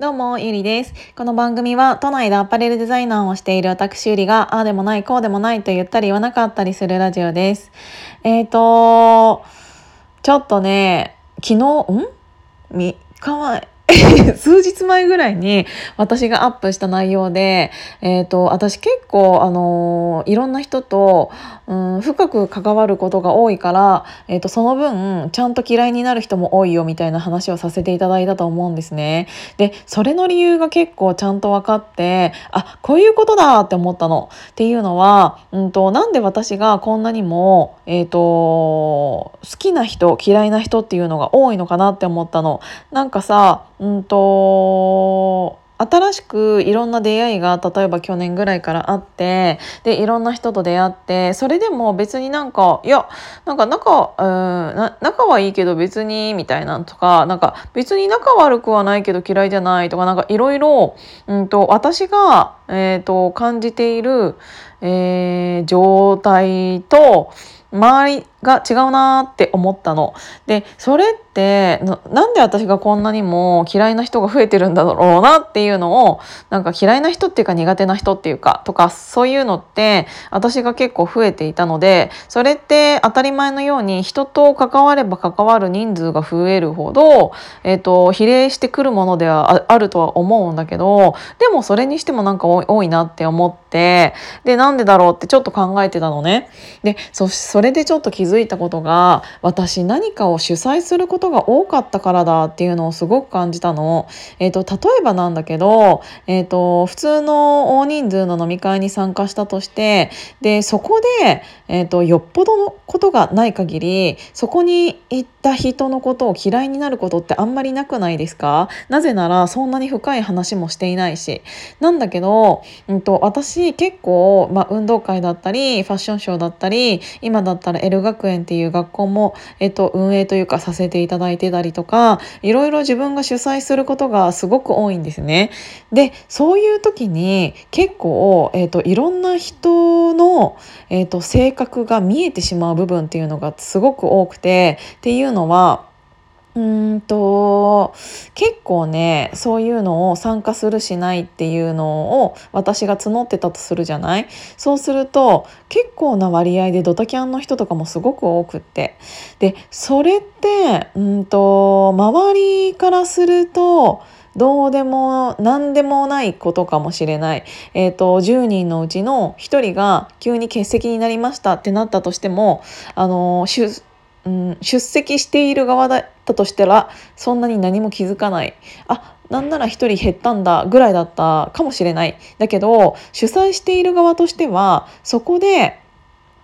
どうも、ゆりです。この番組は都内でアパレルデザイナーをしている私ゆりが、ああでもない、こうでもないと言ったり言わなかったりするラジオです。えーとちょっとね、昨日、ん ?3 日前、数日前ぐらいに私がアップした内容で、えーと、私結構、あのー、いろんな人と、うん、深く関わることが多いから、えーと、その分ちゃんと嫌いになる人も多いよみたいな話をさせていただいたと思うんですね。でそれの理由が結構ちゃんと分かってあこういうことだって思ったの。っていうのは、うんと、なんで私がこんなにも、えーと好きな人嫌いな人っていうのが多いのかなって思ったの。なんかさうんと新しくいろんな出会いが例えば去年ぐらいからあってでいろんな人と出会ってそれでも別になんかいやなんか仲うん仲はいいけど別にみたいなとかなんか別に仲悪くはないけど嫌いじゃないとかなんかいろいろ私が、えーと、感じている、えー、状態と周りが違うなーって思ったの。でそれってなんで私がこんなにも嫌いな人が増えてるんだろうなっていうのをなんか嫌いな人っていうか苦手な人っていうかとかそういうのって私が結構増えていたのでそれって当たり前のように人と関われば関わる人数が増えるほど、えーと、比例してくるものではあるとは思うんだけどでもそれにしてもなんか多いなって思ってでなんでだろうってちょっと考えてたのね。でそそれでちょっと気づづいたことが私何かを主催することが多かったからだっていうのをすごく感じたの。えーと、例えばなんだけど、えーと、普通の大人数の飲み会に参加したとしてでそこで、えーと、よっぽどのことがない限りそこに行った人のことを嫌いになることってあんまりなくないですか？なぜならそんなに深い話もしていないし。なんだけど、うんと、私結構、まあ、運動会だったりファッションショーだったり今だったら L 学園っていう学校も、えっと、運営というかさせていただいてたりとかいろいろ自分が主催することがすごく多いんですね。でそういう時に結構、えっと、いろんな人の、えっと、性格が見えてしまう部分っていうのがすごく多くてっていうのはうんと結構ねそういうのを参加するしないっていうのを私が募ってたとするじゃない？そうすると結構な割合でドタキャンの人とかもすごく多くって。でそれってうんと周りからするとどうでも何でもないことかもしれない、えーと、10人のうちの1人が急に欠席になりましたってなったとしてもあのうん、出席している側だったとしたらそんなに何も気づかない。あなんなら1人減ったんだぐらいだったかもしれない。だけど主催している側としてはそこで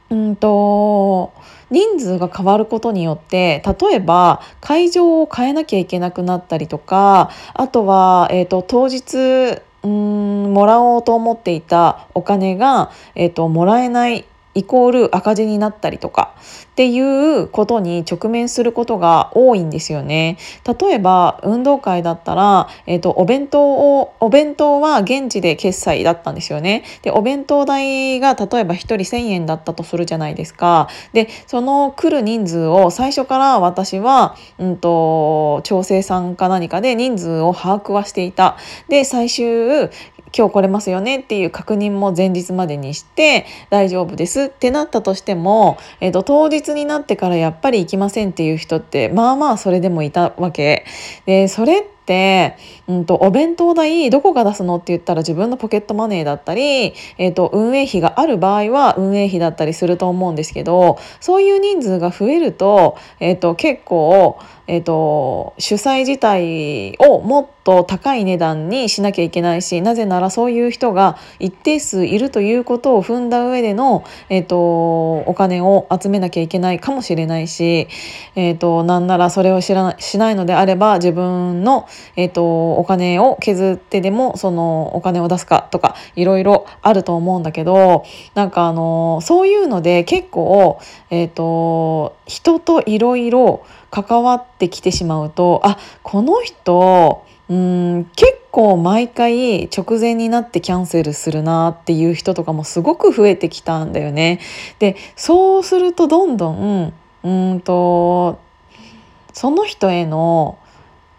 うんと人数が変わることによって例えば会場を変えなきゃいけなくなったりとかあとは、えーと、当日うんもらおうと思っていたお金が、えーともらえないイコール赤字になったりとか。っていうことに直面することが多いんですよね。例えば運動会だったら、えーと、お弁当をお弁当は現地で決済だったんですよね。でお弁当代が例えば1人1,000円だったとするじゃないですか。でその来る人数を最初から私は、うんと調整さんか何かで人数を把握はしていた。で最終今日来れますよねっていう確認も前日までにして大丈夫ですってなったとしても、えーと、当日になってからやっぱり行きませんっていう人ってまあまあそれでもいたわけ。でそれって、うんと、お弁当代どこが出すのって言ったら自分のポケットマネーだったり、えーと、運営費がある場合は運営費だったりすると思うんですけどそういう人数が増えると,、えー、と結構、えー、と主催自体をもっと高い値段にしなきゃいけないしなぜならそういう人が一定数いるということを踏んだ上での、えー、とお金を集めなきゃいけないかもしれないし、えー、となんならそれを知らなしないのであれば自分の、えーと、お金を削ってでもそのお金を出すかとかいろいろあると思うんだけどなんかあのそういうので結構、えーと、人といろいろ関わってきてしまうとあこの人うん結構毎回直前になってキャンセルするなっていう人とかもすごく増えてきたんだよね。でそうするとどんどんうんとその人への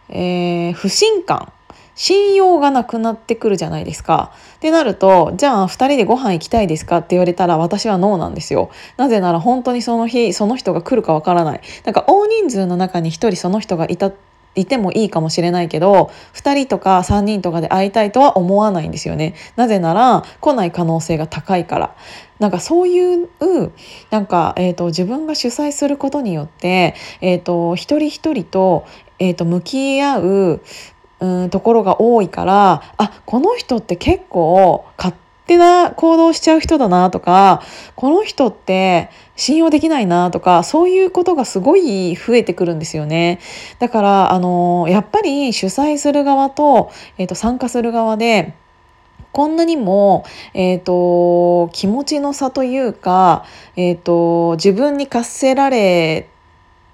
えー、不信感信用がなくなってくるじゃないですか。ってなるとじゃあ2人でご飯行きたいですかって言われたら私はノーなんですよ。なぜなら本当にその日その人が来るかわからない。なんか大人数の中に1人その人がいたいてもいいかもしれないけど2人とか3人とかで会いたいとは思わないんですよねなぜなら来ない可能性が高いからなんかそういうなんか、えーと、自分が主催することによって、えーと、一人一人と,、えーと向き合ううんところが多いからあこの人って結構勝手な行動しちゃう人だなとかこの人って信用できないなとかそういうことがすごい増えてくるんですよね。だからあのやっぱり主催する側と,、えー、と参加する側でこんなにも、えーと、気持ちの差というか、えーと自分に課せられ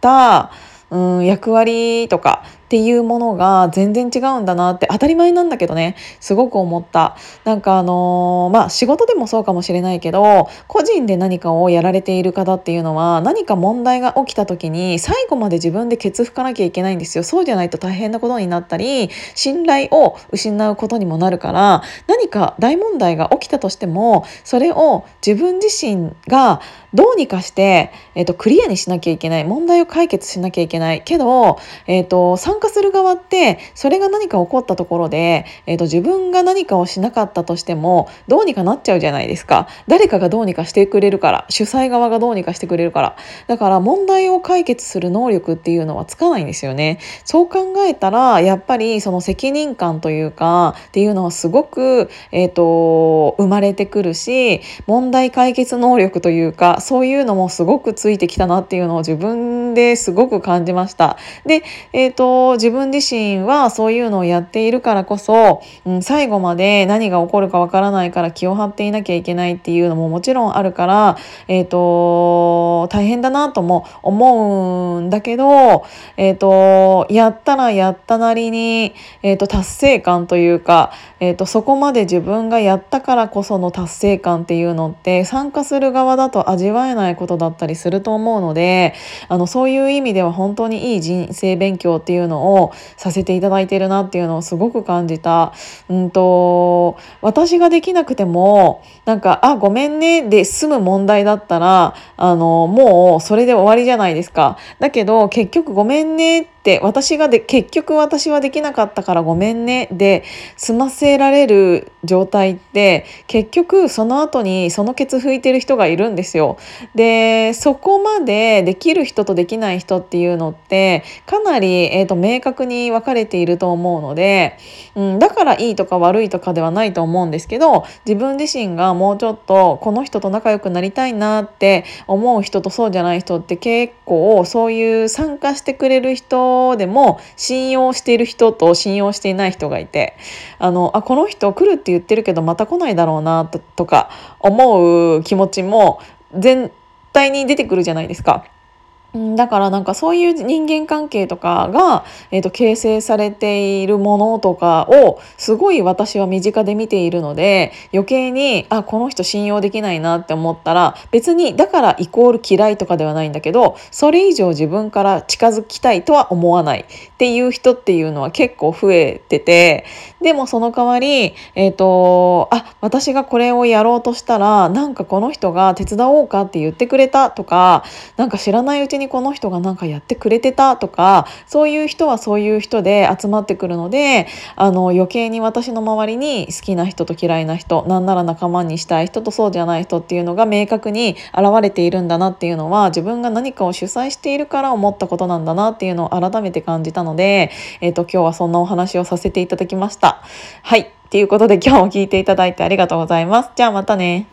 たうん役割とかっていうものが全然違うんだなって当たり前なんだけどねすごく思った。なんかあのー、まあ仕事でもそうかもしれないけど個人で何かをやられている方っていうのは何か問題が起きた時に最後まで自分でケツ拭かなきゃいけないんですよ。そうじゃないと大変なことになったり信頼を失うことにもなるから何か大問題が起きたとしてもそれを自分自身がどうにかして、えーと、クリアにしなきゃいけない。問題を解決しなきゃいけない。けど、えーと、参加する側ってそれが何か起こったところで、えーと、自分が何かをしなかったとしてもどうにかなっちゃうじゃないですか。誰かがどうにかしてくれるから主催側がどうにかしてくれるから。だから問題を解決する能力っていうのはつかないんですよね。そう考えたらやっぱりその責任感というかっていうのはすごく、えー、と生まれてくるし問題解決能力というかそういうのもすごくついてきたなっていうのを自分ですごく感じました。で、えーと、自分自身はそういうのをやっているからこそ、うん、最後まで何が起こるかわからないから気を張っていなきゃいけないっていうのももちろんあるから、えーと、大変だなとも思うんだけど、えーと、やったらやったなりに、えー、と達成感というか、えー、とそこまで自分がやったからこその達成感っていうのって参加する側だと味わえないことだったりすると思うのであのそういう意味では本当にいい人生勉強っていうのをさせていただいてるなっていうのをすごく感じた。うんと私ができなくてもなんか「あごめんね」で済む問題だったらあのもうそれで終わりじゃないですか。だけど結局「ごめんね」って私がで結局私はできなかったからごめんねで済ませられる状態って結局その後にそのケツ拭いてる人がいるんですよ。でそこまでできる人とできない人っていうのってかなり、えーと、明確に分かれていると思うので、うん、だからいいとか悪いとかではないと思うんですけど自分自身がもうちょっとこの人と仲良くなりたいなって思う人とそうじゃない人って結構そういう参加してくれる人でも信用している人と信用していない人がいてあのあこの人来るって言ってるけどまた来ないだろうなとか思う気持ちも全体に出てくるじゃないですか。だからなんかそういう人間関係とかが、えー、と形成されているものとかをすごい私は身近で見ているので余計にあこの人信用できないなって思ったら別にだからイコール嫌いとかではないんだけどそれ以上自分から近づきたいとは思わないっていう人っていうのは結構増えててでもその代わり、えーと、あ私がこれをやろうとしたらなんかこの人が手伝おうかって言ってくれたとかなんか知らないうちににこの人が何かやってくれてたとかそういう人はそういう人で集まってくるのであの余計に私の周りに好きな人と嫌いな人なんなら仲間にしたい人とそうじゃない人っていうのが明確に現れているんだなっていうのは自分が何かを主催しているから思ったことなんだなっていうのを改めて感じたので、えーと、今日はそんなお話をさせていただきました。はいということで今日も聞いていただいてありがとうございます。じゃあまたね。